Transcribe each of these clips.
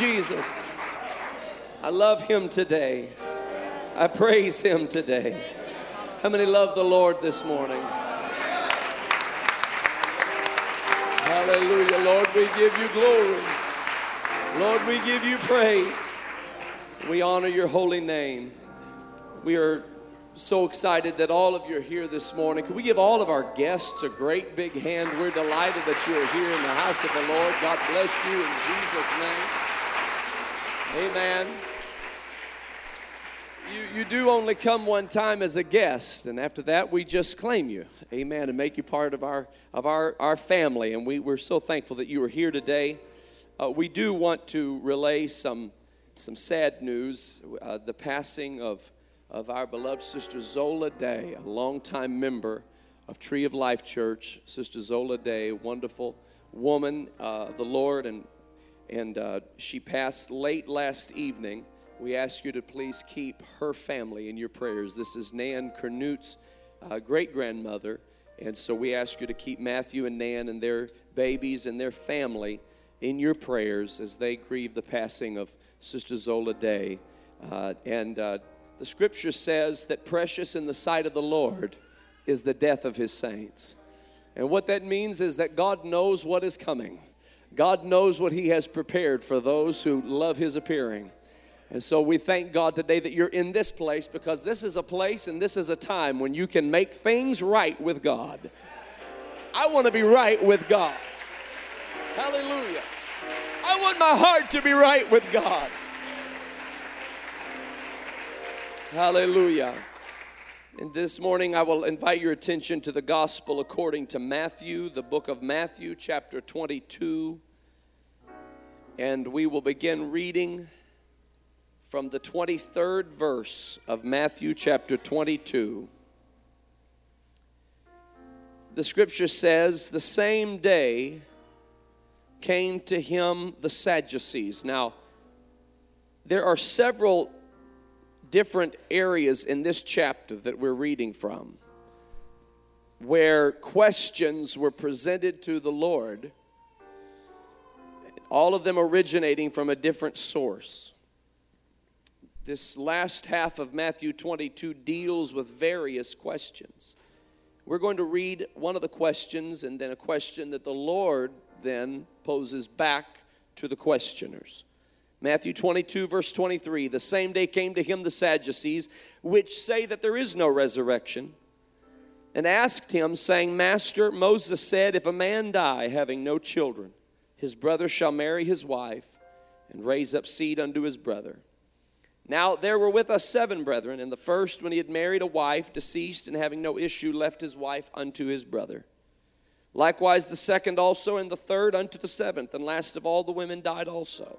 Jesus. I love him today. I praise him today. How many love the Lord this morning? Hallelujah. Lord, we give you glory. Lord, we give you praise. We honor your holy name. We are so excited that all of you are here this morning. Can we give all of our guests a great big hand? We're delighted that you are here in the house of the Lord. God bless you in Jesus' name. Amen. You, you do only come one time as a guest, and after that, we just claim you. Amen. And make you part of our, of our, our family. And we, we're so thankful that you are here today. Uh, we do want to relay some, some sad news uh, the passing of of our beloved Sister Zola Day, a longtime member of Tree of Life Church. Sister Zola Day, wonderful woman uh, of the Lord, and, and uh, she passed late last evening. We ask you to please keep her family in your prayers. This is Nan Kernut's uh, great grandmother, and so we ask you to keep Matthew and Nan and their babies and their family in your prayers as they grieve the passing of Sister Zola Day. Uh, and uh, the scripture says that precious in the sight of the Lord is the death of his saints. And what that means is that God knows what is coming. God knows what he has prepared for those who love his appearing. And so we thank God today that you're in this place because this is a place and this is a time when you can make things right with God. I want to be right with God. Hallelujah. I want my heart to be right with God. Hallelujah. And this morning, I will invite your attention to the gospel according to Matthew, the book of Matthew, chapter 22. And we will begin reading from the 23rd verse of Matthew, chapter 22. The scripture says, The same day came to him the Sadducees. Now, there are several different areas in this chapter that we're reading from where questions were presented to the Lord, all of them originating from a different source. This last half of Matthew 22 deals with various questions. We're going to read one of the questions and then a question that the Lord then poses back to the questioners. Matthew 22, verse 23 The same day came to him the Sadducees, which say that there is no resurrection, and asked him, saying, Master, Moses said, If a man die having no children, his brother shall marry his wife and raise up seed unto his brother. Now there were with us seven brethren, and the first, when he had married a wife, deceased, and having no issue, left his wife unto his brother. Likewise the second also, and the third unto the seventh, and last of all the women died also.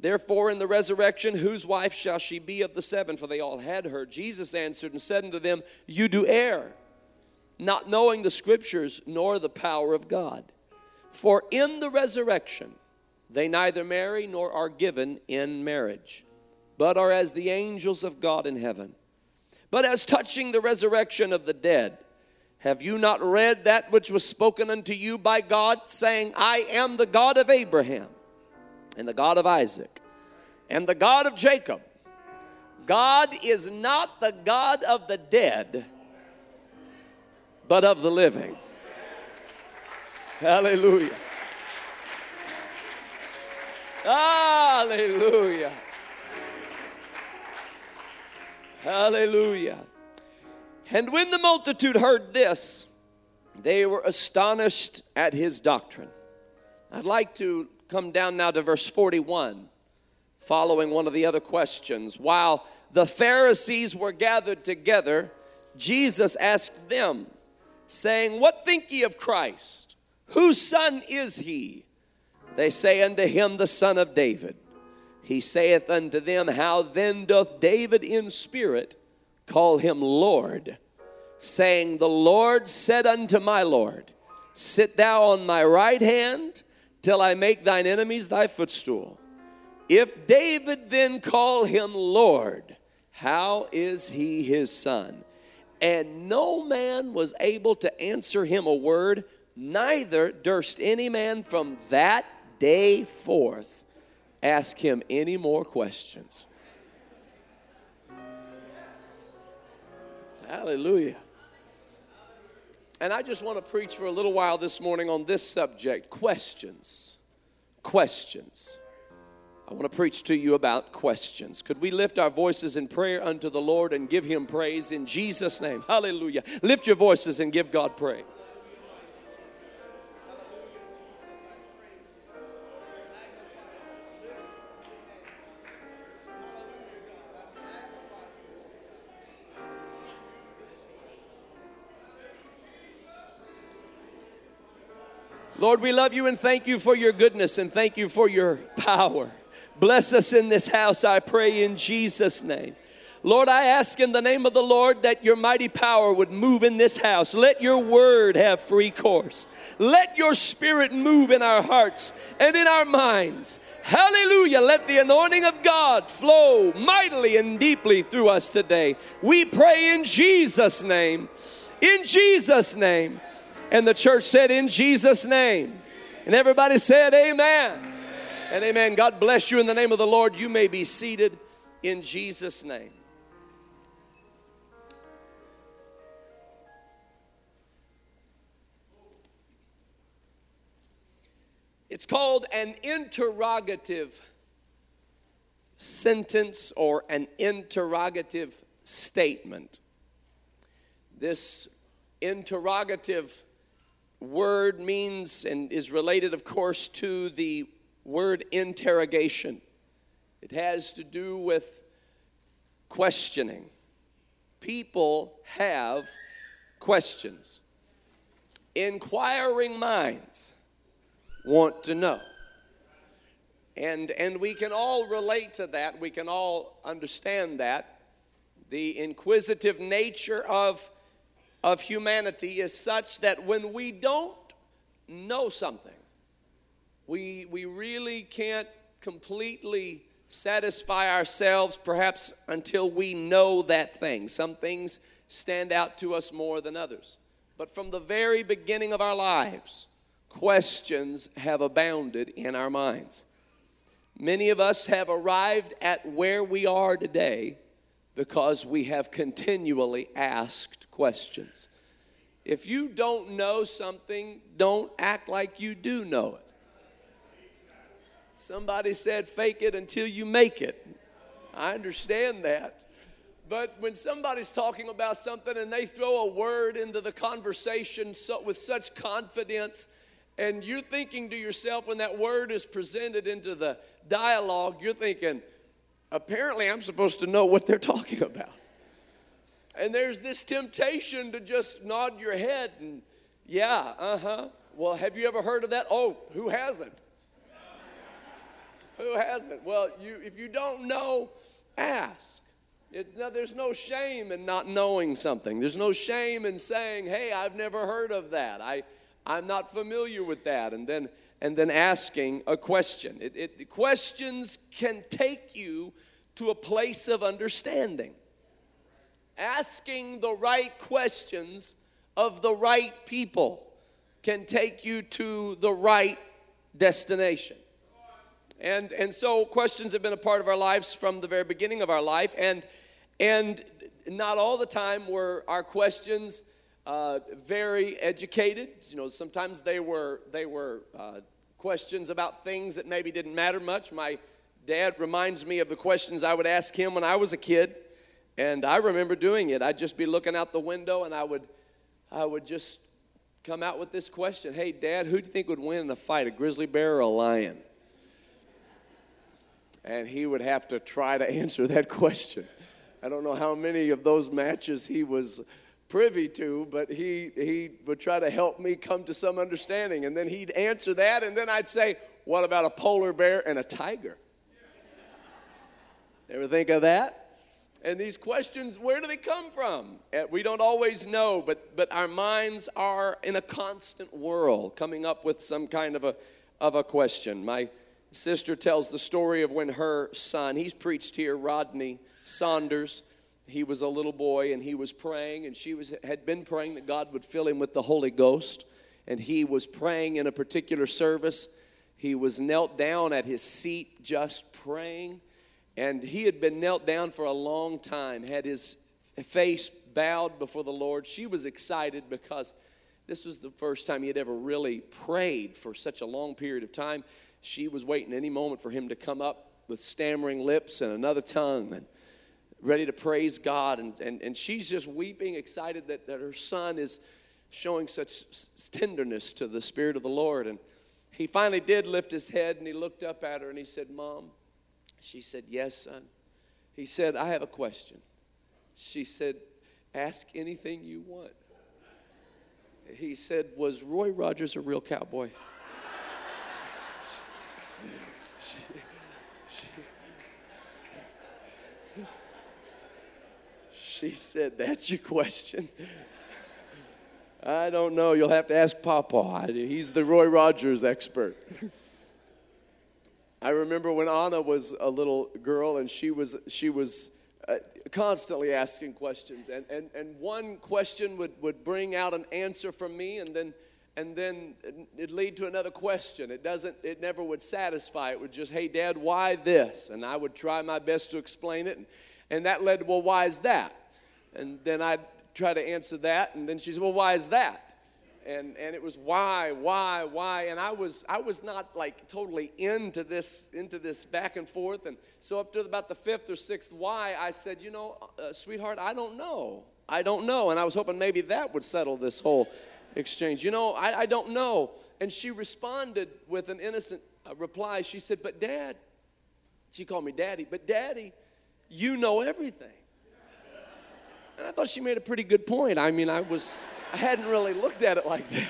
Therefore, in the resurrection, whose wife shall she be of the seven? For they all had her. Jesus answered and said unto them, You do err, not knowing the scriptures nor the power of God. For in the resurrection, they neither marry nor are given in marriage, but are as the angels of God in heaven. But as touching the resurrection of the dead, have you not read that which was spoken unto you by God, saying, I am the God of Abraham? And the God of Isaac and the God of Jacob. God is not the God of the dead, but of the living. Hallelujah. Hallelujah. Hallelujah. And when the multitude heard this, they were astonished at his doctrine. I'd like to come down now to verse 41, following one of the other questions. While the Pharisees were gathered together, Jesus asked them, saying, What think ye of Christ? Whose son is he? They say unto him, The son of David. He saith unto them, How then doth David in spirit call him Lord, saying, The Lord said unto my Lord, Sit thou on my right hand till I make thine enemies thy footstool. If David then call him Lord, how is he his son? And no man was able to answer him a word, neither durst any man from that day forth ask him any more questions. Hallelujah. And I just want to preach for a little while this morning on this subject questions. Questions. I want to preach to you about questions. Could we lift our voices in prayer unto the Lord and give Him praise in Jesus' name? Hallelujah. Lift your voices and give God praise. Lord, we love you and thank you for your goodness and thank you for your power. Bless us in this house, I pray in Jesus' name. Lord, I ask in the name of the Lord that your mighty power would move in this house. Let your word have free course. Let your spirit move in our hearts and in our minds. Hallelujah. Let the anointing of God flow mightily and deeply through us today. We pray in Jesus' name. In Jesus' name. And the church said, In Jesus' name. And everybody said, Amen. amen. And amen. God bless you in the name of the Lord. You may be seated in Jesus' name. It's called an interrogative sentence or an interrogative statement. This interrogative word means and is related, of course, to the word interrogation. It has to do with questioning. People have questions. Inquiring minds want to know. And, and we can all relate to that. We can all understand that. The inquisitive nature of of humanity is such that when we don't know something, we, we really can't completely satisfy ourselves perhaps until we know that thing. Some things stand out to us more than others. But from the very beginning of our lives, questions have abounded in our minds. Many of us have arrived at where we are today because we have continually asked questions. If you don't know something, don't act like you do know it. Somebody said, fake it until you make it. I understand that. But when somebody's talking about something and they throw a word into the conversation so, with such confidence, and you're thinking to yourself when that word is presented into the dialogue, you're thinking, apparently I'm supposed to know what they're talking about. And there's this temptation to just nod your head and, yeah, uh huh. Well, have you ever heard of that? Oh, who hasn't? who hasn't? Well, you, if you don't know, ask. It, no, there's no shame in not knowing something. There's no shame in saying, "Hey, I've never heard of that. I, I'm not familiar with that." And then and then asking a question. It, it, questions can take you to a place of understanding. Asking the right questions of the right people can take you to the right destination. And, and so questions have been a part of our lives from the very beginning of our life. And, and not all the time were our questions uh, very educated. You know, sometimes they were, they were uh, questions about things that maybe didn't matter much. My dad reminds me of the questions I would ask him when I was a kid. And I remember doing it. I'd just be looking out the window and I would, I would just come out with this question Hey, dad, who do you think would win in a fight, a grizzly bear or a lion? And he would have to try to answer that question. I don't know how many of those matches he was privy to, but he, he would try to help me come to some understanding. And then he'd answer that, and then I'd say, What about a polar bear and a tiger? Ever think of that? And these questions, where do they come from? Eh, we don't always know, but, but our minds are in a constant whirl, coming up with some kind of a, of a question. My sister tells the story of when her son, he's preached here, Rodney Saunders, he was a little boy and he was praying and she was had been praying that God would fill him with the Holy Ghost and he was praying in a particular service He was knelt down at his seat just praying. And he had been knelt down for a long time, had his face bowed before the Lord. She was excited because this was the first time he had ever really prayed for such a long period of time. She was waiting any moment for him to come up with stammering lips and another tongue and ready to praise God. And, and, and she's just weeping, excited that, that her son is showing such tenderness to the Spirit of the Lord. And he finally did lift his head and he looked up at her and he said, Mom. She said, Yes, son. He said, I have a question. She said, Ask anything you want. He said, Was Roy Rogers a real cowboy? she said, That's your question. I don't know. You'll have to ask Papa. He's the Roy Rogers expert. I remember when Anna was a little girl and she was she was uh, constantly asking questions. And, and, and one question would, would bring out an answer from me and then and then it'd lead to another question. It doesn't it never would satisfy. It would just hey dad why this? And i would try my best to explain it. And, and that led to well why is that? And then i'd try to answer that. And then she said, Well, why is that? And, and it was why, why, why. And I was, I was not like totally into this, into this back and forth. And so up to about the fifth or sixth why, I said, You know, uh, sweetheart, I don't know. I don't know. And I was hoping maybe that would settle this whole exchange. You know, I, I don't know. And she responded with an innocent uh, reply. She said, But dad, she called me daddy, but daddy, you know everything. And I thought she made a pretty good point. I mean, I was, I hadn't really looked at it like that.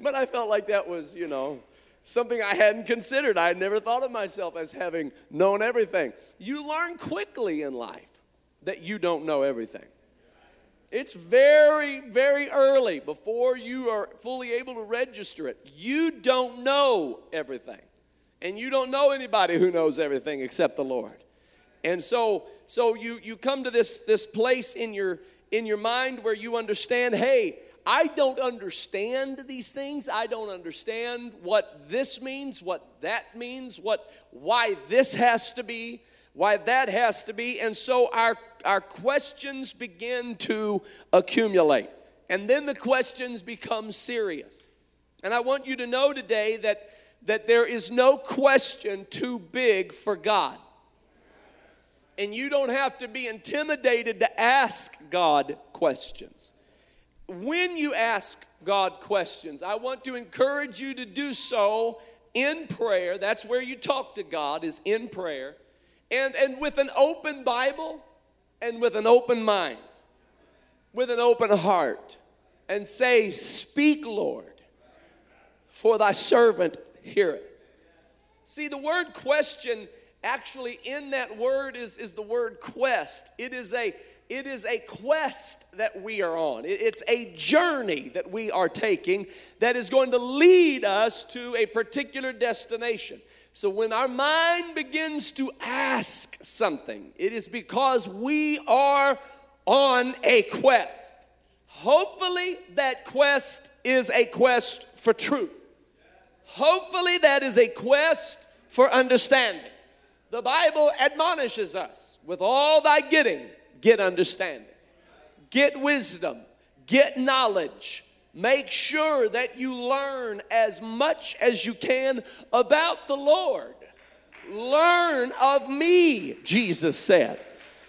But I felt like that was, you know, something I hadn't considered. I had never thought of myself as having known everything. You learn quickly in life that you don't know everything. It's very, very early before you are fully able to register it. You don't know everything. And you don't know anybody who knows everything except the Lord. And so, so you, you come to this, this place in your, in your mind where you understand, hey, I don't understand these things. I don't understand what this means, what that means, what why this has to be, why that has to be. And so our our questions begin to accumulate. And then the questions become serious. And I want you to know today that that there is no question too big for God and you don't have to be intimidated to ask God questions. When you ask God questions, I want to encourage you to do so in prayer. That's where you talk to God, is in prayer. And, and with an open Bible and with an open mind, with an open heart, and say, Speak, Lord, for thy servant heareth. See, the word question actually in that word is, is the word quest. It is a it is a quest that we are on. It's a journey that we are taking that is going to lead us to a particular destination. So when our mind begins to ask something, it is because we are on a quest. Hopefully, that quest is a quest for truth. Hopefully, that is a quest for understanding. The Bible admonishes us with all thy getting, get understanding, get wisdom, get knowledge. Make sure that you learn as much as you can about the Lord. Learn of me, Jesus said.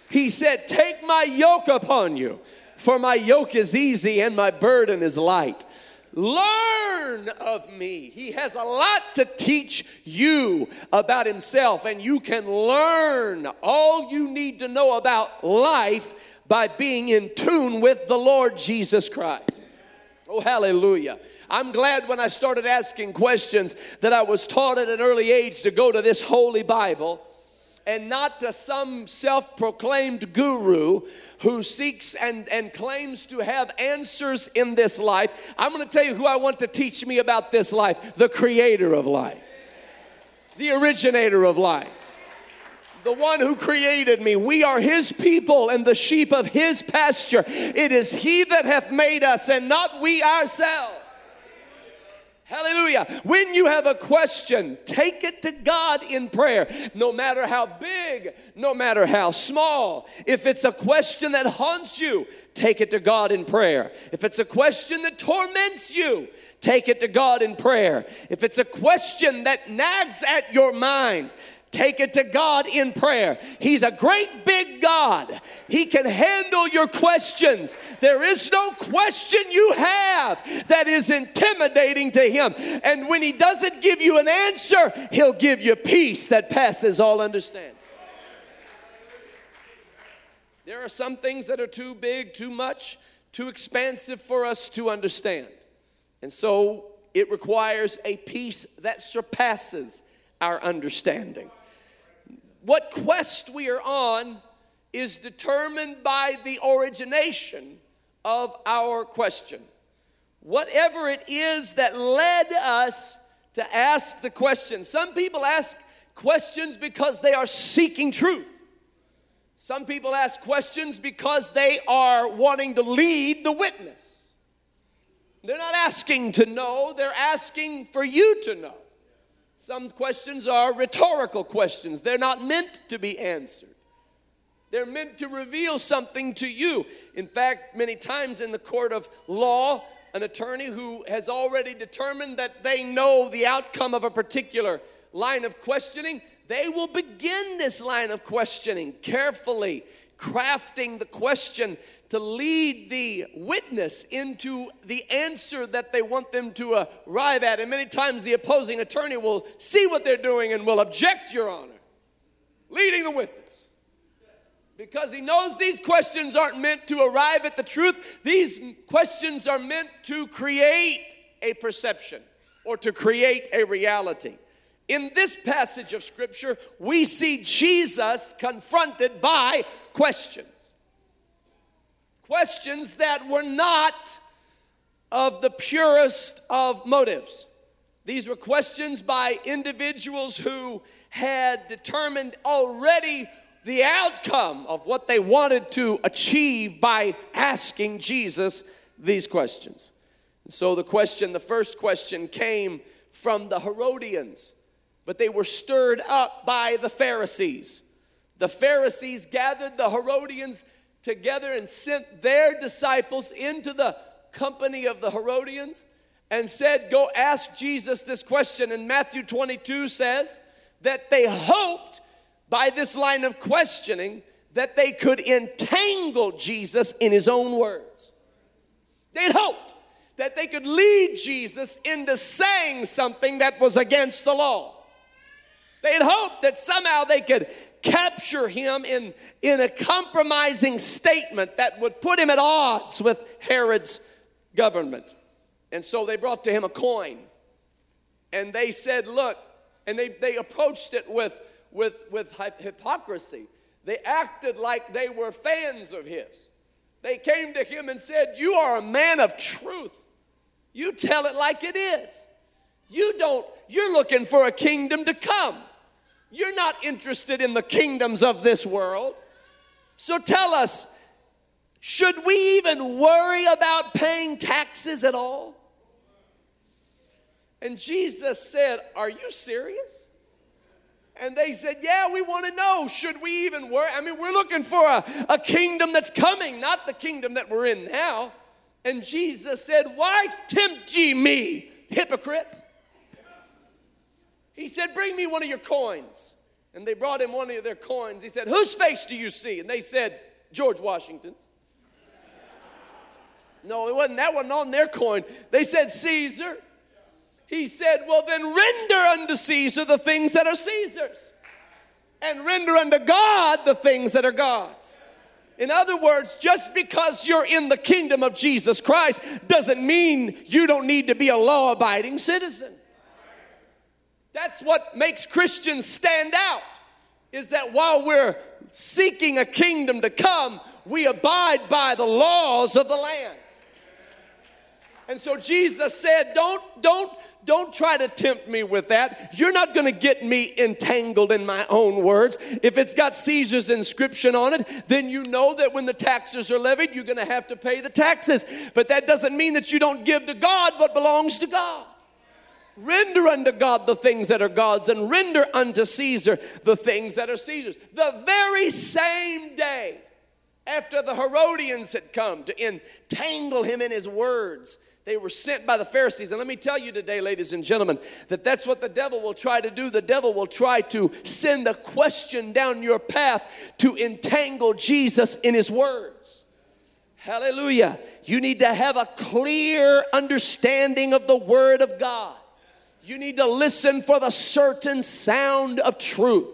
He said, Take my yoke upon you, for my yoke is easy and my burden is light. Learn of me. He has a lot to teach you about himself, and you can learn all you need to know about life by being in tune with the Lord Jesus Christ. Oh, hallelujah. I'm glad when I started asking questions that I was taught at an early age to go to this holy Bible and not to some self proclaimed guru who seeks and, and claims to have answers in this life. I'm going to tell you who I want to teach me about this life the creator of life, the originator of life the one who created me. We are his people and the sheep of his pasture. It is he that hath made us and not we ourselves. Hallelujah. When you have a question, take it to God in prayer. No matter how big, no matter how small. If it's a question that haunts you, take it to God in prayer. If it's a question that torments you, take it to God in prayer. If it's a question that nags at your mind, Take it to God in prayer. He's a great big God. He can handle your questions. There is no question you have that is intimidating to Him. And when He doesn't give you an answer, He'll give you peace that passes all understanding. There are some things that are too big, too much, too expansive for us to understand. And so it requires a peace that surpasses our understanding. What quest we are on is determined by the origination of our question. Whatever it is that led us to ask the question. Some people ask questions because they are seeking truth. Some people ask questions because they are wanting to lead the witness. They're not asking to know, they're asking for you to know. Some questions are rhetorical questions, they're not meant to be answered. They're meant to reveal something to you. In fact, many times in the court of law, an attorney who has already determined that they know the outcome of a particular line of questioning, they will begin this line of questioning carefully, crafting the question to lead the witness into the answer that they want them to arrive at. And many times the opposing attorney will see what they're doing and will object, Your Honor, leading the witness. Because he knows these questions aren't meant to arrive at the truth, these questions are meant to create a perception or to create a reality. In this passage of Scripture, we see Jesus confronted by questions. Questions that were not of the purest of motives. These were questions by individuals who had determined already the outcome of what they wanted to achieve by asking Jesus these questions. And so the question, the first question came from the Herodians but they were stirred up by the Pharisees. The Pharisees gathered the Herodians together and sent their disciples into the company of the Herodians and said, Go ask Jesus this question. And Matthew 22 says that they hoped by this line of questioning that they could entangle Jesus in his own words. They'd hoped that they could lead Jesus into saying something that was against the law. They had hoped that somehow they could capture him in, in a compromising statement that would put him at odds with Herod's government. And so they brought to him a coin. And they said, Look, and they, they approached it with, with, with hypocrisy. They acted like they were fans of his. They came to him and said, You are a man of truth. You tell it like it is. You don't, you're looking for a kingdom to come. You're not interested in the kingdoms of this world. So tell us, should we even worry about paying taxes at all? And Jesus said, Are you serious? And they said, Yeah, we want to know. Should we even worry? I mean, we're looking for a, a kingdom that's coming, not the kingdom that we're in now. And Jesus said, Why tempt ye me, hypocrite? He said, Bring me one of your coins. And they brought him one of their coins. He said, Whose face do you see? And they said, George Washington's. No, it wasn't. That wasn't on their coin. They said, Caesar. He said, Well, then render unto Caesar the things that are Caesar's, and render unto God the things that are God's. In other words, just because you're in the kingdom of Jesus Christ doesn't mean you don't need to be a law abiding citizen. That's what makes Christians stand out is that while we're seeking a kingdom to come, we abide by the laws of the land. And so Jesus said, "Don't don't don't try to tempt me with that. You're not going to get me entangled in my own words. If it's got Caesar's inscription on it, then you know that when the taxes are levied, you're going to have to pay the taxes. But that doesn't mean that you don't give to God what belongs to God. Render unto God the things that are God's, and render unto Caesar the things that are Caesar's. The very same day after the Herodians had come to entangle him in his words, they were sent by the Pharisees. And let me tell you today, ladies and gentlemen, that that's what the devil will try to do. The devil will try to send a question down your path to entangle Jesus in his words. Hallelujah. You need to have a clear understanding of the Word of God. You need to listen for the certain sound of truth.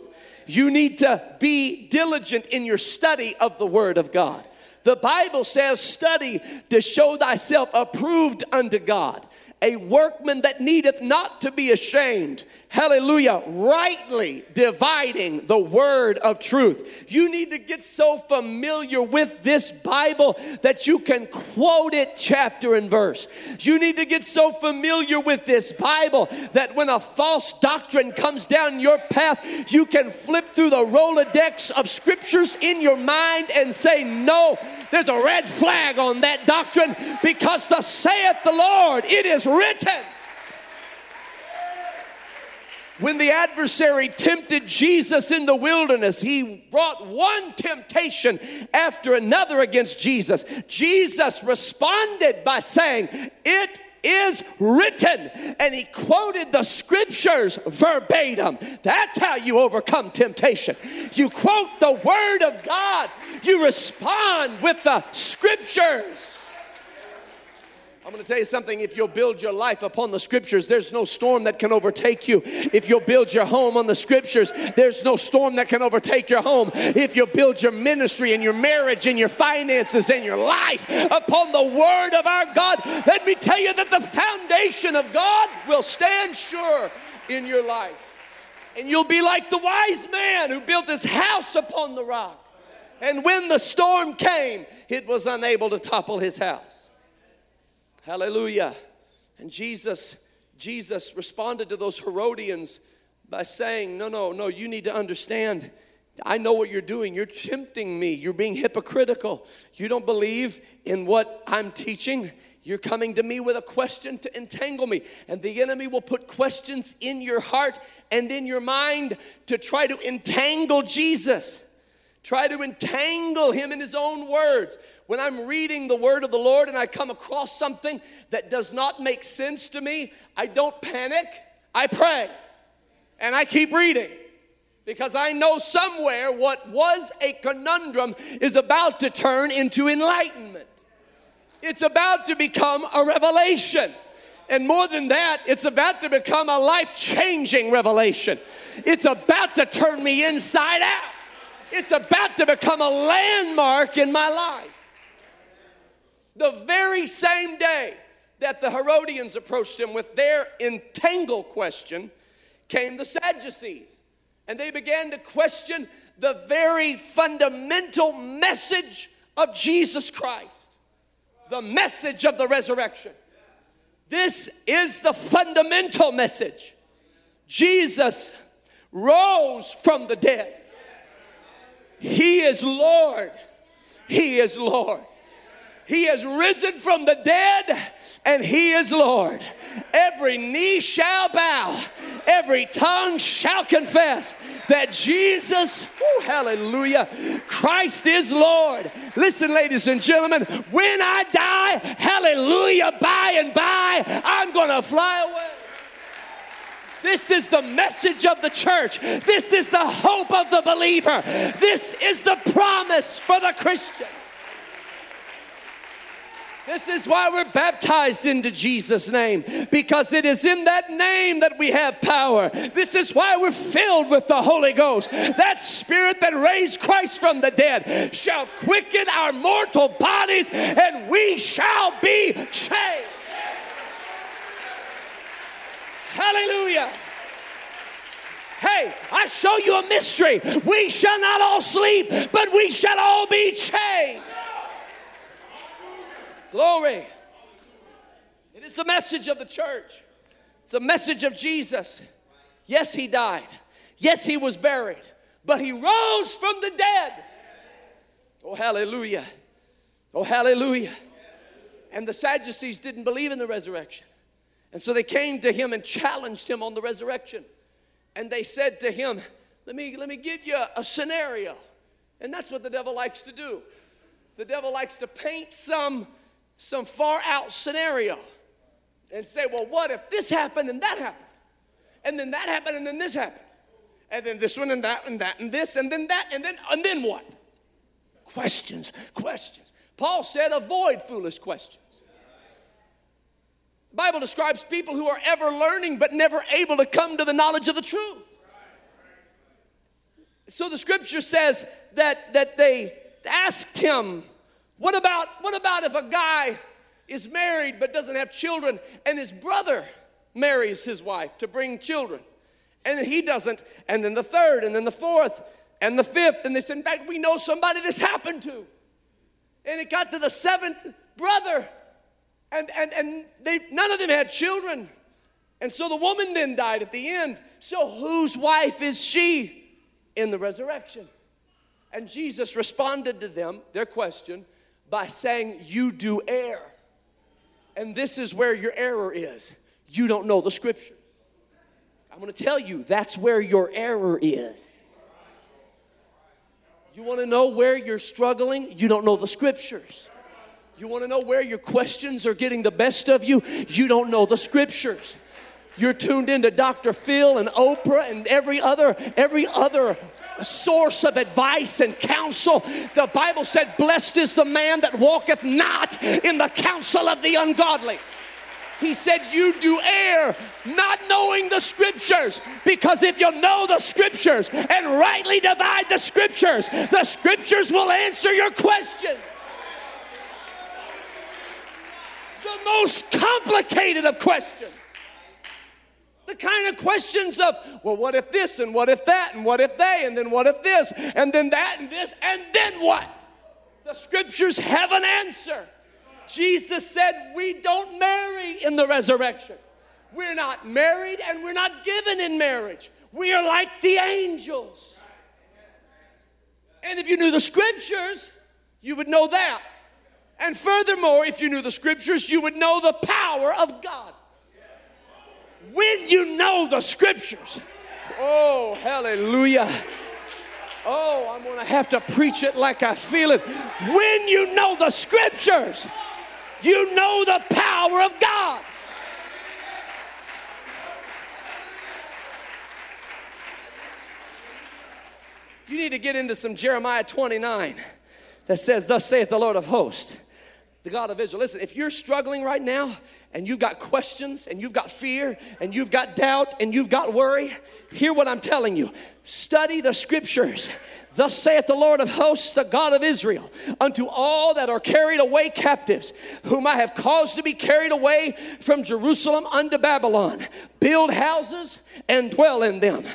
You need to be diligent in your study of the Word of God. The Bible says, study to show thyself approved unto God a workman that needeth not to be ashamed. Hallelujah. Rightly dividing the word of truth. You need to get so familiar with this Bible that you can quote it chapter and verse. You need to get so familiar with this Bible that when a false doctrine comes down your path, you can flip through the Rolodex of scriptures in your mind and say, No, there's a red flag on that doctrine because the saith the Lord, it is written. When the adversary tempted Jesus in the wilderness, he brought one temptation after another against Jesus. Jesus responded by saying, It is written. And he quoted the scriptures verbatim. That's how you overcome temptation. You quote the word of God, you respond with the scriptures. I'm going to tell you something. If you'll build your life upon the scriptures, there's no storm that can overtake you. If you'll build your home on the scriptures, there's no storm that can overtake your home. If you'll build your ministry and your marriage and your finances and your life upon the word of our God, let me tell you that the foundation of God will stand sure in your life. And you'll be like the wise man who built his house upon the rock. And when the storm came, it was unable to topple his house. Hallelujah. And Jesus, Jesus responded to those Herodians by saying, No, no, no, you need to understand. I know what you're doing. You're tempting me. You're being hypocritical. You don't believe in what I'm teaching. You're coming to me with a question to entangle me. And the enemy will put questions in your heart and in your mind to try to entangle Jesus try to entangle him in his own words. When I'm reading the word of the Lord and I come across something that does not make sense to me, I don't panic, I pray. And I keep reading because I know somewhere what was a conundrum is about to turn into enlightenment. It's about to become a revelation. And more than that, it's about to become a life changing revelation. It's about to turn me inside out. It's about to become a landmark in my life. The very same day that the Herodians approached him with their entangle question came the Sadducees. And they began to question the very fundamental message of Jesus Christ, the message of the resurrection. This is the fundamental message. Jesus rose from the dead. He is Lord. He is Lord. He has risen from the dead and He is Lord. Every knee shall bow, every tongue shall confess that Jesus, whoo, hallelujah, Christ is Lord. Listen, ladies and gentlemen, when I die, hallelujah, by and by, I'm gonna fly away. This is the message of the church. This is the hope of the believer. This is the promise for the Christian. This is why we're baptized into Jesus' name, because it is in that name that we have power. This is why we're filled with the Holy Ghost. That spirit that raised Christ from the dead shall quicken our mortal bodies, and we shall be changed. Hallelujah. Hey, I show you a mystery. We shall not all sleep, but we shall all be changed. Glory. It is the message of the church. It's the message of Jesus. Yes, he died. Yes, he was buried, but he rose from the dead. Oh, hallelujah. Oh, hallelujah. And the Sadducees didn't believe in the resurrection. And so they came to him and challenged him on the resurrection. And they said to him, Let me, let me give you a scenario. And that's what the devil likes to do. The devil likes to paint some, some far out scenario and say, Well, what if this happened and that happened? And then that happened and then this happened. And then this one and that and that and this and then that and then and then what? Questions, questions. Paul said, avoid foolish questions. Bible describes people who are ever learning but never able to come to the knowledge of the truth. So the scripture says that, that they asked him, what about, what about if a guy is married but doesn't have children and his brother marries his wife to bring children and he doesn't and then the third and then the fourth and the fifth and they said in fact we know somebody this happened to and it got to the seventh brother and, and, and they, none of them had children. And so the woman then died at the end. So whose wife is she in the resurrection? And Jesus responded to them, their question, by saying, You do err. And this is where your error is. You don't know the scripture. I'm gonna tell you, that's where your error is. You wanna know where you're struggling? You don't know the scriptures. You want to know where your questions are getting the best of you? You don't know the scriptures. You're tuned into Dr. Phil and Oprah and every other every other source of advice and counsel. The Bible said, "Blessed is the man that walketh not in the counsel of the ungodly." He said, You do err not knowing the scriptures. Because if you know the scriptures and rightly divide the scriptures, the scriptures will answer your question. the most complicated of questions. The kind of questions of, well, what if this and what if that and what if they and then what if this and then that and this and then what? The scriptures have an answer. Jesus said, We don't marry in the resurrection. We're not married and we're not given in marriage. We are like the angels. And if you knew the scriptures, you would know that. And furthermore, if you knew the scriptures, you would know the power of God. When you know the scriptures, oh, hallelujah. Oh, I'm gonna have to preach it like I feel it. When you know the scriptures, you know the power of God. You need to get into some Jeremiah 29 that says, Thus saith the Lord of hosts the God of Israel. Listen, if you're struggling right now and you've got questions and you've got fear and you've got doubt and you've got worry, hear what I'm telling you. Study the scriptures. Thus saith the Lord of hosts, the God of Israel, unto all that are carried away captives, whom I have caused to be carried away from Jerusalem unto Babylon. Build houses and dwell in them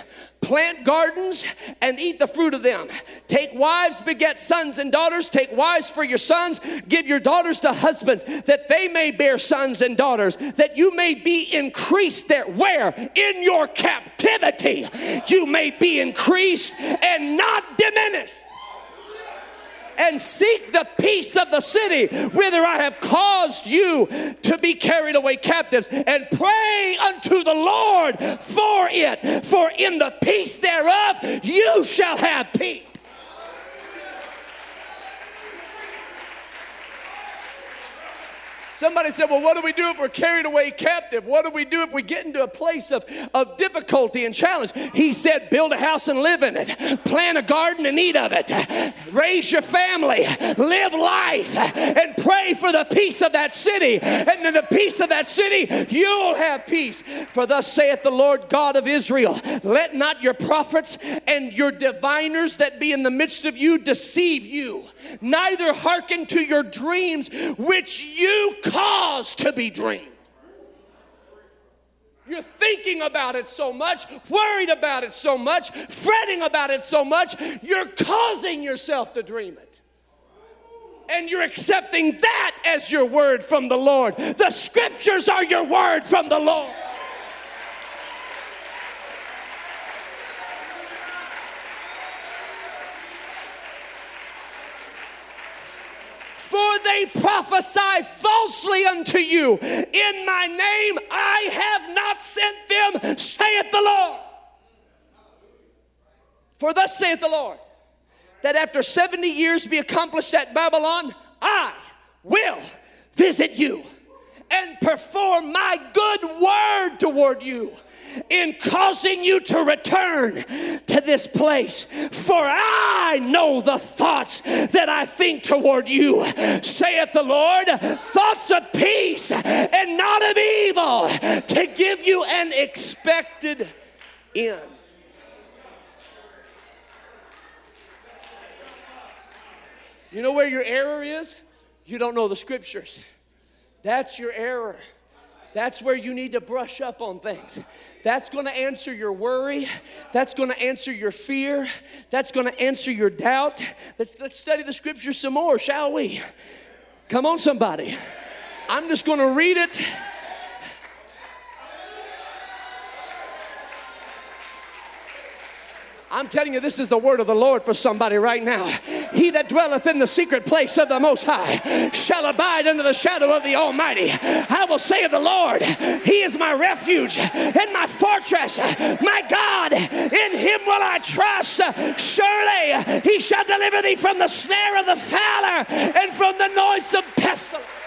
plant gardens and eat the fruit of them. Take wives, beget sons and daughters. Take wives for your sons. Give your daughters to husbands that they may bear sons and daughters, that you may be increased there. Where? In your captivity, you may be increased and not diminished and seek the peace of the city whither I have caused you to be carried away captives, and pray unto the Lord for it, for in the peace thereof you shall have peace. Somebody said, Well, what do we do if we're carried away captive? What do we do if we get into a place of, of difficulty and challenge? He said, Build a house and live in it, plant a garden and eat of it, raise your family, live life, and pray for the peace of that city. And in the peace of that city, you'll have peace. For thus saith the Lord God of Israel, Let not your prophets and your diviners that be in the midst of you deceive you, neither hearken to your dreams which you cause to be dreamed. You're thinking about it so much, worried about it so much, fretting about it so much, you're causing yourself to dream it. And you're accepting that as your word from the Lord. The scriptures are your word from the Lord. For they prophesy falsely unto you. In my name I have not sent them, saith the Lord. For thus saith the Lord, that after 70 years be accomplished at Babylon, I will visit you and perform my good word toward you in causing you to return to this place. For I know the thoughts that I think toward you, saith the Lord, thoughts of peace and not of evil, to give you an expected end. You know where your error is? You don't know the scriptures. That's your error. That's where you need to brush up on things. That's going to answer your worry. That's going to answer your fear. That's going to answer your doubt. Let's, let's study the scripture some more, shall we? Come on, somebody. I'm just going to read it. I'm telling you, this is the word of the Lord for somebody right now. He that dwelleth in the secret place of the Most High shall abide under the shadow of the Almighty. I will say of the Lord, He is my refuge and my fortress, my God. In Him will I trust. Surely He shall deliver thee from the snare of the fowler and from the noisome pestilence.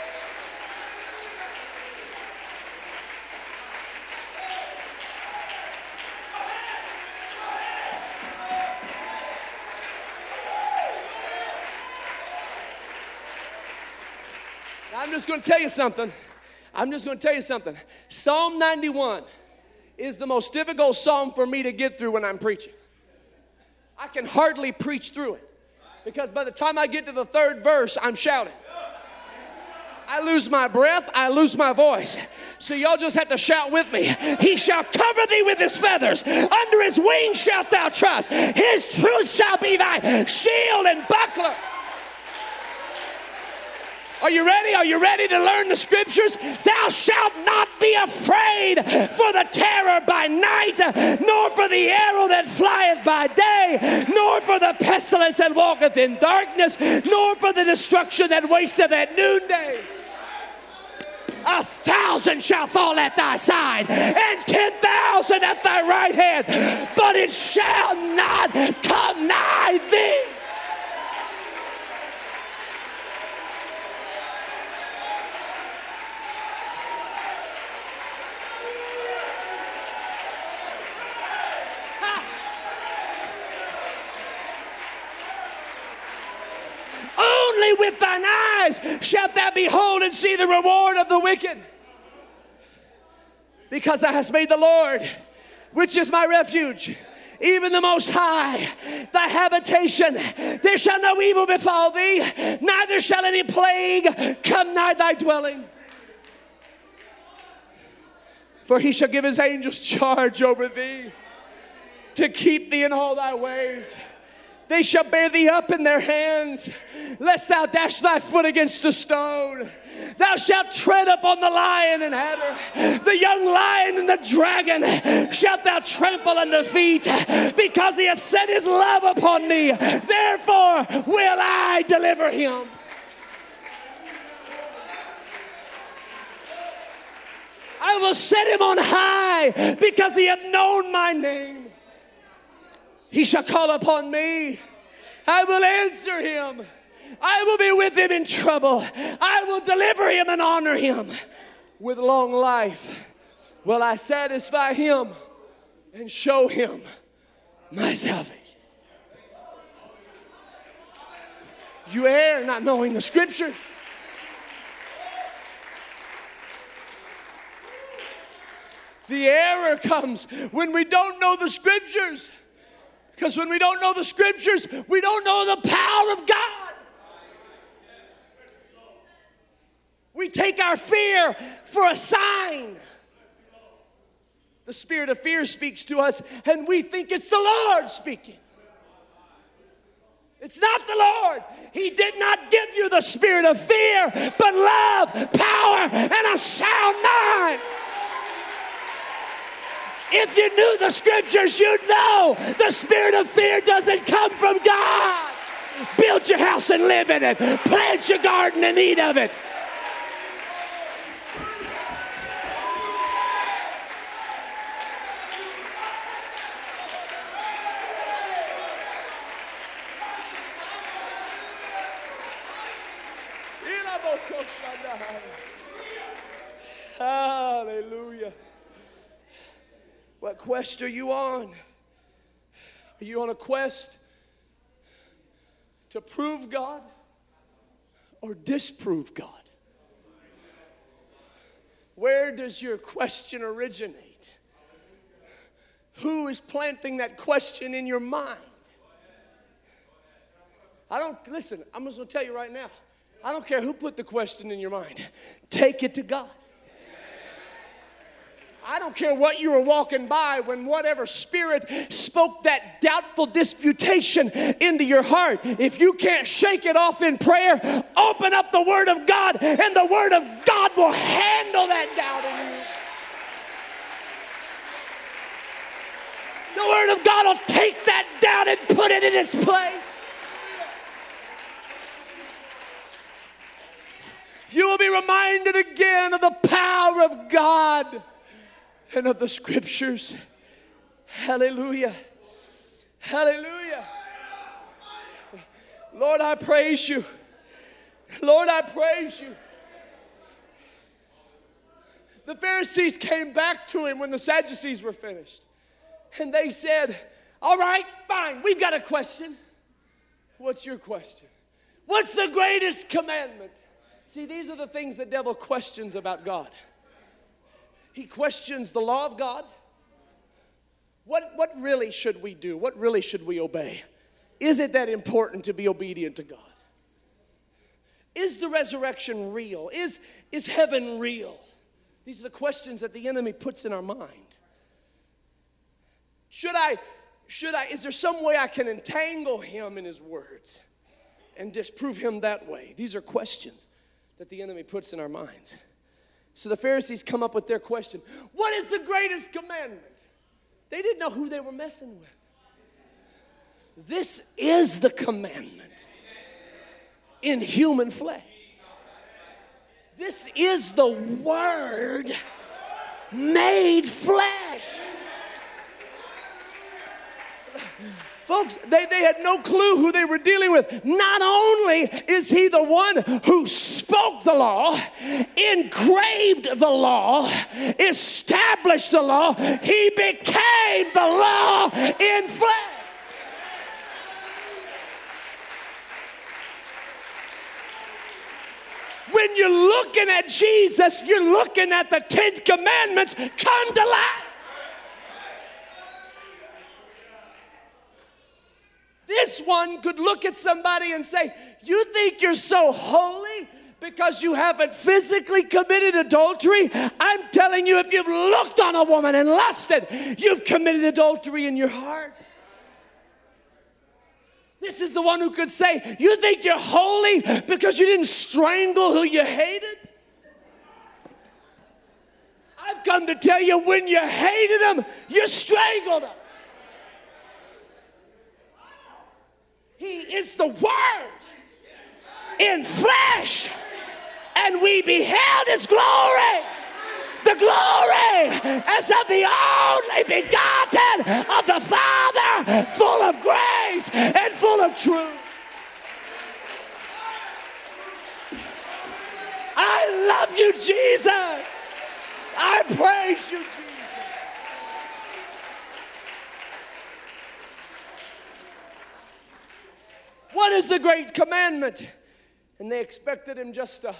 I'm just going to tell you something. I'm just going to tell you something. Psalm 91 is the most difficult psalm for me to get through when I'm preaching. I can hardly preach through it because by the time I get to the third verse, I'm shouting. I lose my breath, I lose my voice. So y'all just have to shout with me. He shall cover thee with his feathers. Under his wings shalt thou trust. His truth shall be thy shield and buckler. Are you ready? Are you ready to learn the scriptures? Thou shalt not be afraid for the terror by night, nor for the arrow that flieth by day, nor for the pestilence that walketh in darkness, nor for the destruction that wasteth at noonday. A thousand shall fall at thy side, and ten thousand at thy right hand, but it shall not come nigh thee. Only with thine eyes shalt thou behold and see the reward of the wicked. Because thou hast made the Lord, which is my refuge, even the Most High, thy habitation. There shall no evil befall thee, neither shall any plague come nigh thy dwelling. For he shall give his angels charge over thee to keep thee in all thy ways. They shall bear thee up in their hands, lest thou dash thy foot against a stone. Thou shalt tread upon the lion and adder, the young lion and the dragon shalt thou trample under feet, because he hath set his love upon me. Therefore will I deliver him. I will set him on high because he hath known my name. He shall call upon me. I will answer him. I will be with him in trouble. I will deliver him and honor him. With long life will I satisfy him and show him my salvation. You err not knowing the scriptures. The error comes when we don't know the scriptures. Because when we don't know the scriptures, we don't know the power of God. We take our fear for a sign. The spirit of fear speaks to us, and we think it's the Lord speaking. It's not the Lord. He did not give you the spirit of fear, but love, power, and a sound mind. If you knew the scriptures, you'd know the spirit of fear doesn't come from God. Build your house and live in it. Plant your garden and eat of it. Hallelujah. What quest are you on? Are you on a quest to prove God or disprove God? Where does your question originate? Who is planting that question in your mind? I don't, listen, I'm just gonna tell you right now. I don't care who put the question in your mind, take it to God. I don't care what you were walking by when whatever spirit spoke that doubtful disputation into your heart. If you can't shake it off in prayer, open up the Word of God, and the Word of God will handle that doubt in you. The Word of God will take that doubt and put it in its place. You will be reminded again of the power of God and of the scriptures. Hallelujah. Hallelujah. Lord, I praise you. Lord, I praise you. The Pharisees came back to him when the Sadducees were finished. And they said, All right, fine, we've got a question. What's your question? What's the greatest commandment? See, these are the things the devil questions about God. He questions the law of God. What, what really should we do? What really should we obey? Is it that important to be obedient to God? Is the resurrection real? Is, is heaven real? These are the questions that the enemy puts in our mind. Should I, should I, is there some way I can entangle him in his words and disprove him that way? These are questions that the enemy puts in our minds. So the Pharisees come up with their question What is the greatest commandment? They didn't know who they were messing with. This is the commandment in human flesh. This is the Word made flesh. Folks, they, they had no clue who they were dealing with. Not only is he the one who spoke the law, engraved the law, established the law, he became the law in flesh. When you're looking at Jesus, you're looking at the Ten Commandments come to life. This one could look at somebody and say, You think you're so holy? because you haven't physically committed adultery. I'm telling you, if you've looked on a woman and lusted, you've committed adultery in your heart. This is the one who could say, You think you're holy because you didn't strangle who you hated? I've come to tell you when you hated them, you strangled them. He is the Word in flesh, and we beheld His glory. The glory as of the only begotten of the Father, full of grace and full of truth. I love you, Jesus. I praise you, Jesus. What is the great commandment? And they expected him just to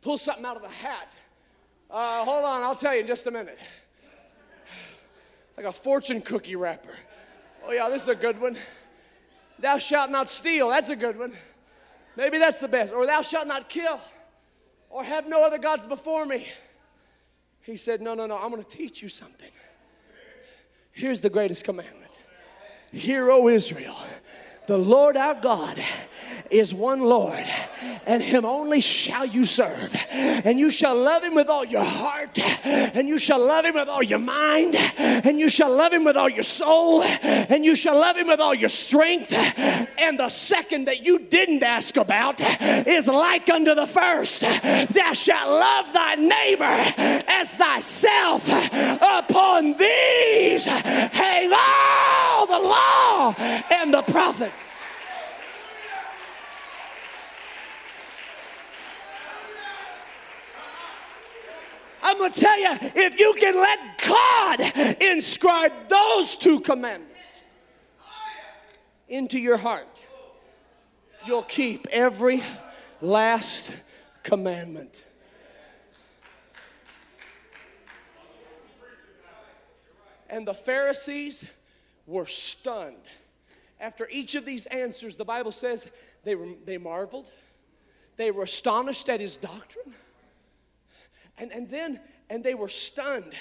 pull something out of the hat. Uh, hold on, I'll tell you in just a minute. Like a fortune cookie wrapper. Oh, yeah, this is a good one. Thou shalt not steal. That's a good one. Maybe that's the best. Or thou shalt not kill. Or have no other gods before me. He said, No, no, no, I'm going to teach you something. Here's the greatest commandment Hear, O Israel, the Lord our God is one Lord, and him only shall you serve. And you shall love him with all your heart, and you shall love him with all your mind, and you shall love him with all your soul, and you shall love him with all your strength. And the second that you didn't ask about is like unto the first Thou shalt love thy neighbor as thyself. Upon these hang all the law and the prophets. I'm going to tell you if you can let God inscribe those two commandments into your heart, you'll keep every last commandment. And the Pharisees were stunned. After each of these answers, the Bible says they, were, they marveled, they were astonished at his doctrine and, and then, and they were stunned.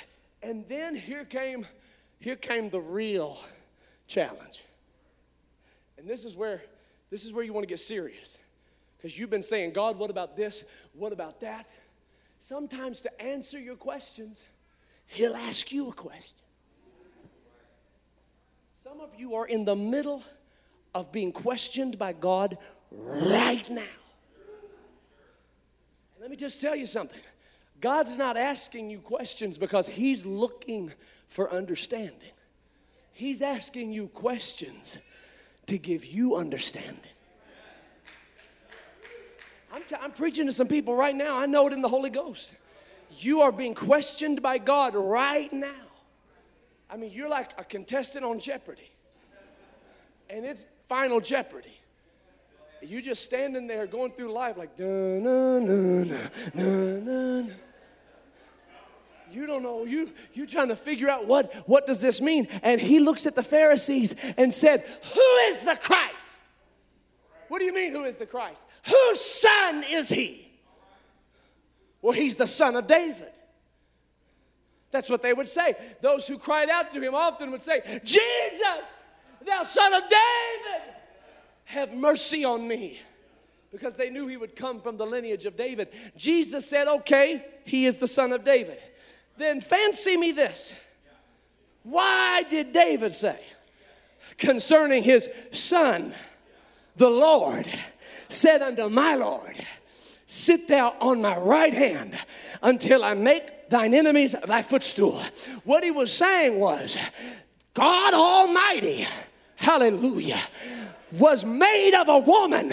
And then here came, here came the real challenge. And this is where, this is where you want to get serious. Because you've been saying, God, what about this? What about that? Sometimes to answer your questions, He'll ask you a question. Some of you are in the middle of being questioned by God right now. And let me just tell you something God's not asking you questions because He's looking for understanding. He's asking you questions to give you understanding. I'm, t- I'm preaching to some people right now. I know it in the Holy Ghost. You are being questioned by God right now. I mean, you're like a contestant on Jeopardy, and it's final Jeopardy. You just standing there going through life like, dun, dun, dun, dun, dun, you don't know. You you're trying to figure out what what does this mean? And he looks at the pharisees and said who is the christ? What do you mean who is the christ? Whose son is he? Well he's the son of david that's what they would say those who cried out to him often would say jesus thou son of david have mercy on me because they knew he would come from the lineage of David. Jesus said, Okay, he is the son of David then fancy me this. Why did David say concerning his son, the Lord said unto my Lord, Sit thou on my right hand until I make thine enemies thy footstool. What he was saying was, God Almighty, hallelujah, was made of a woman,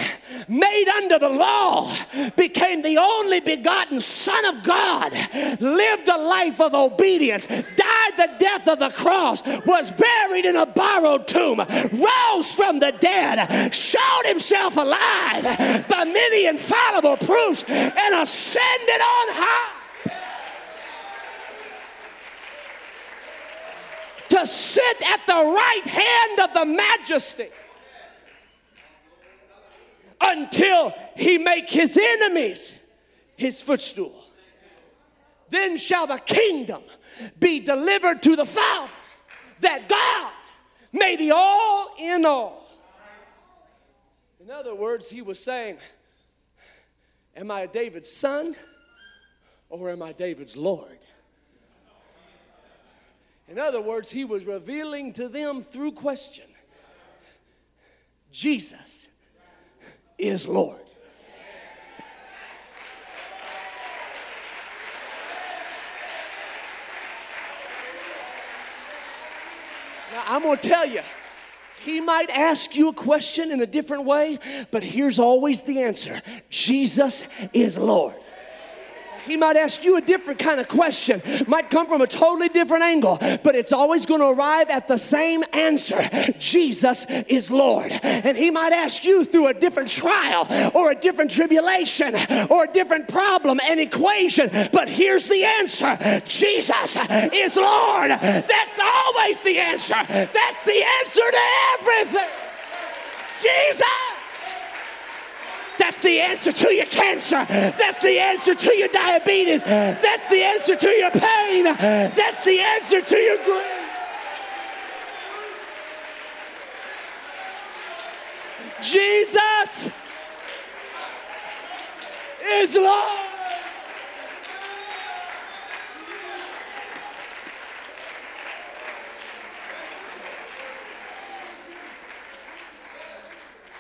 made under the law, became the only begotten Son of God, lived a life of obedience, died the death of the cross, was buried in a borrowed tomb, rose from the dead, showed himself alive by many infallible proofs, and ascended on high. To sit at the right hand of the majesty until he make his enemies his footstool. Then shall the kingdom be delivered to the Father, that God may be all in all. In other words, he was saying, Am I David's son or am I David's Lord? In other words, he was revealing to them through question Jesus is Lord. Now, I'm going to tell you, he might ask you a question in a different way, but here's always the answer Jesus is Lord. He might ask you a different kind of question, might come from a totally different angle, but it's always going to arrive at the same answer Jesus is Lord. And He might ask you through a different trial or a different tribulation or a different problem, an equation, but here's the answer Jesus is Lord. That's always the answer. That's the answer to everything. Jesus. That's the answer to your cancer. That's the answer to your diabetes. That's the answer to your pain. That's the answer to your grief. Jesus. is Lord.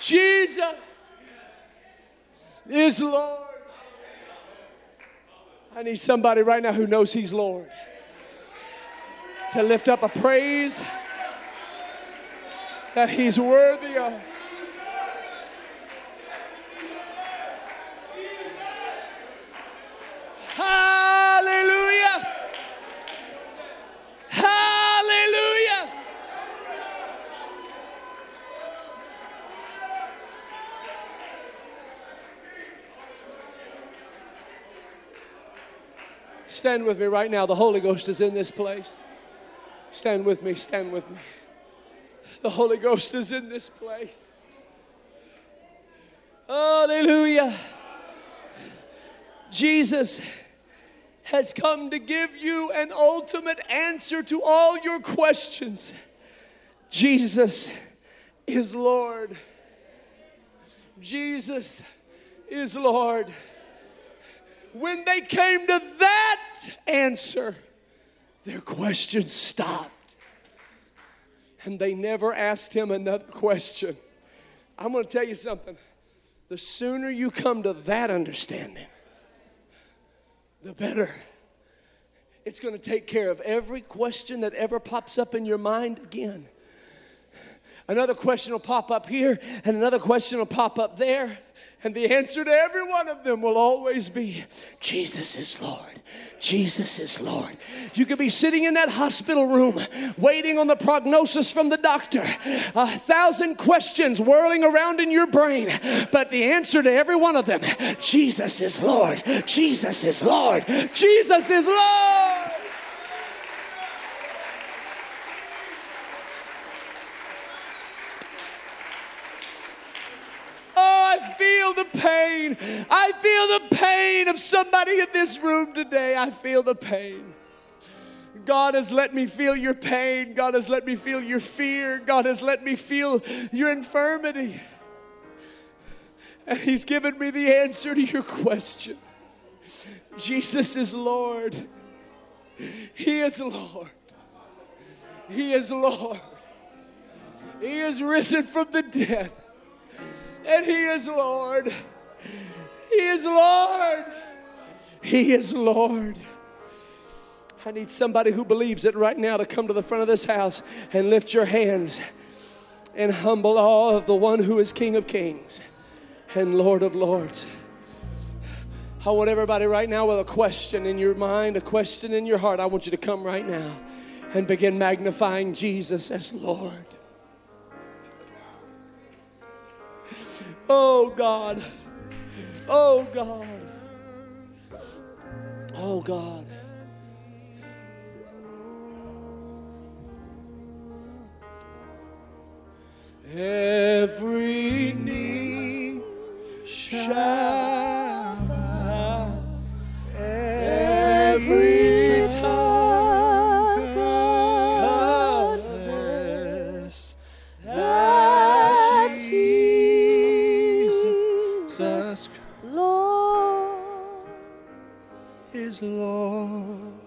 Jesus is Lord. I need somebody right now who knows He's Lord to lift up a praise that He's worthy of. Hallelujah! Hallelujah! Stand with me right now. The Holy Ghost is in this place. Stand with me, stand with me. The Holy Ghost is in this place. Hallelujah. Jesus has come to give you an ultimate answer to all your questions. Jesus is Lord. Jesus is Lord. When they came to that answer, their questions stopped. And they never asked him another question. I'm going to tell you something. The sooner you come to that understanding, the better. It's going to take care of every question that ever pops up in your mind again. Another question will pop up here, and another question will pop up there. And the answer to every one of them will always be Jesus is Lord. Jesus is Lord. You could be sitting in that hospital room waiting on the prognosis from the doctor, a thousand questions whirling around in your brain, but the answer to every one of them Jesus is Lord. Jesus is Lord. Jesus is Lord. Oh, I feel the pain. I feel the pain of somebody in this room today. I feel the pain. God has let me feel your pain. God has let me feel your fear. God has let me feel your infirmity. And He's given me the answer to your question. Jesus is Lord. He is Lord. He is Lord. He is risen from the dead and He is Lord. He is Lord. He is Lord. I need somebody who believes it right now to come to the front of this house and lift your hands and humble awe of the one who is King of Kings and Lord of Lords. I want everybody right now with a question in your mind, a question in your heart. I want you to come right now and begin magnifying Jesus as Lord. Oh God. Oh God. Oh God. Every knee shall bow, every tongue confess that Jesus Lord, is Lord.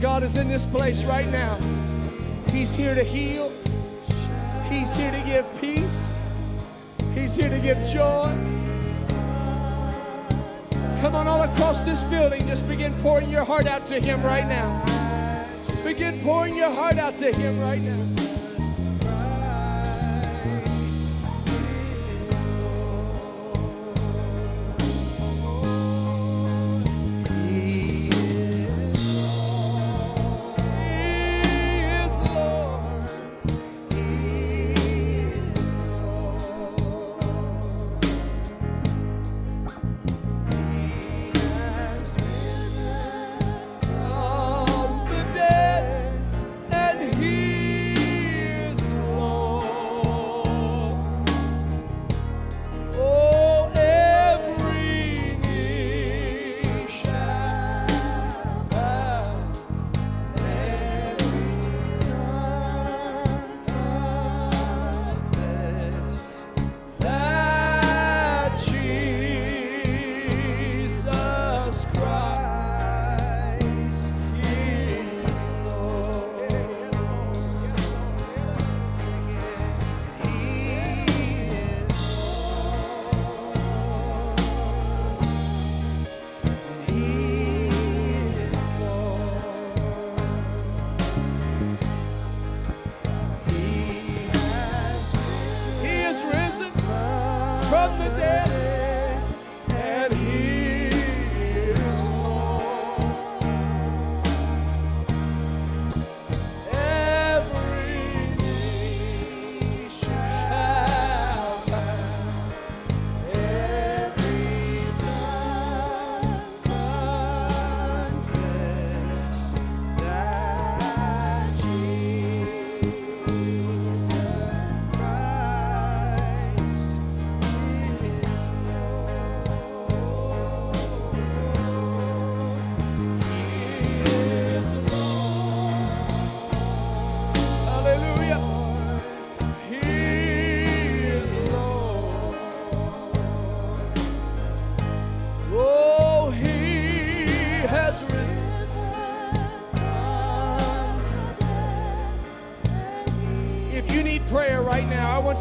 God is in this place right now. He's here to heal. He's here to give peace. He's here to give joy. Come on, all across this building, just begin pouring your heart out to Him right now. Begin pouring your heart out to Him right now.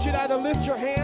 You now, lift your hand.